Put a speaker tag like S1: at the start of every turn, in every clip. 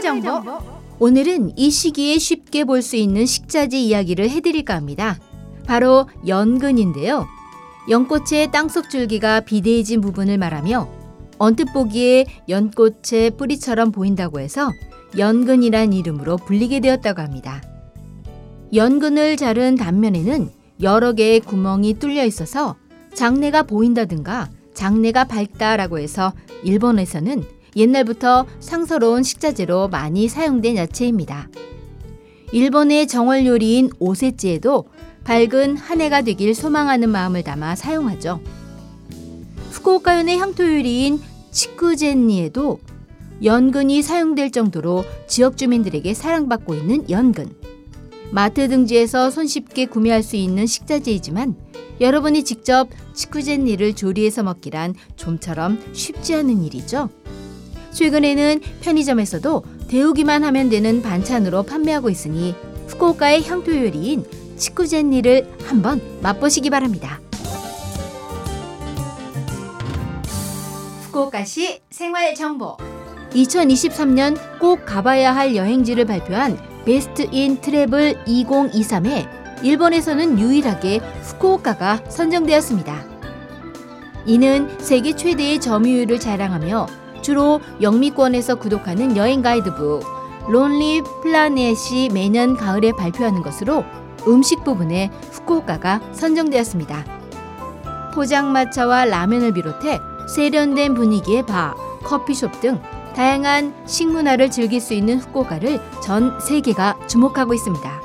S1: 후쿠오카시 생활 정보. 오늘은 이 시기에 쉽게 볼 수 있는 식자재 이야기를 해드릴까 합니다. 바로 연근인데요. 연꽃의 땅속 줄기가 비대해진 부분을 말하며 언뜻 보기에 연꽃의 뿌리처럼 보인다고 해서 연근이란 이름으로 불리게 되었다고 합니다. 연근을 자른 단면에는 여러 개의 구멍이 뚫려 있어서 장내가 보인다든가 장내가 밝다라고 해서 일본에서는 옛날부터 상서로운 식자재로 많이 사용된 야채입니다. 일본의 정월 요리인 오세찌에도 밝은 한 해가 되길 소망하는 마음을 담아 사용하죠. 후쿠오카현의 향토 요리인 치쿠젠니에도 연근이 사용될 정도로 지역 주민들에게 사랑받고 있는 연근. 마트 등지에서 손쉽게 구매할 수 있는 식자재이지만 여러분이 직접 치쿠젠니를 조리해서 먹기란 좀처럼 쉽지 않은 일이죠. 최근에는 편의점에서도 데우기만 하면 되는 반찬으로 판매하고 있으니 후쿠오카의 향토 요리인 치쿠젠니를 한번 맛보시기 바랍니다. 후쿠오카시 생활 정보 2023년 꼭 가봐야 할 여행지를 발표한 베스트 인 트래블 2023에 일본에서는 유일하게 후쿠오카가 선정되었습니다. 이는 세계 최대의 점유율을 자랑하며 주로 영미권에서 구독하는 여행 가이드북 론리 플라넷이 매년 가을에 발표하는 것으로 음식 부분에 후쿠오카가 선정되었습니다. 포장마차와 라면을 비롯해 세련된 분위기의 바, 커피숍 등 다양한 식문화를 즐길 수 있는 후쿠오카를 전 세계가 주목하고 있습니다.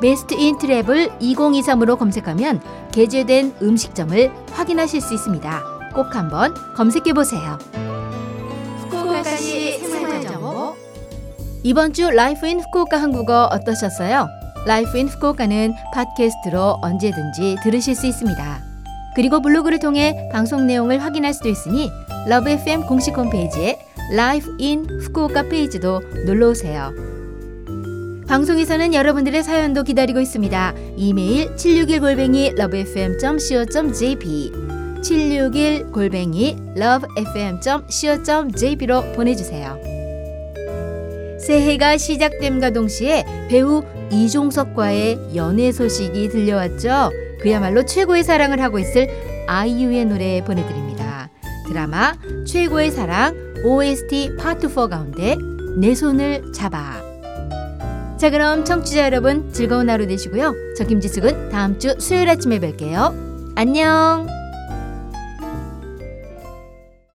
S1: Best in Travel 2023으로 검색하면 게재된 음식점을 확인하실 수 있습니다. 꼭 한번 검색해 보세요. 후쿠오카시 생활정보 이번 주 Life in Fukuoka 한국어 어떠셨어요? Life in Fukuoka는 팟캐스트로 언제든지 들으실 수 있습니다. 그리고 블로그를 통해 방송 내용을 확인할 수도 있으니 LOVE FM 공식 홈페이지에 Life in Fukuoka 페이지도 놀러 오세요. 방송에서는 여러분들의 사연도 기다리고 있습니다. 이메일 761골뱅이 lovefm.co.jp 761 골뱅이 lovefm.co.jp로 보내주세요. 새해가 시작됨과 동시에 배우 이종석과의 연애 소식이 들려왔죠. 그야말로 최고의 사랑을 하고 있을 아이유의 노래 보내드립니다. 드라마 최고의 사랑 OST 파트 4 가운데 내 손을 잡아. 자 그럼 청취자 여러분 즐거운 하루 되시고요. 저 김지숙은 다음 주 수요일 아침에 뵐게요. 안녕.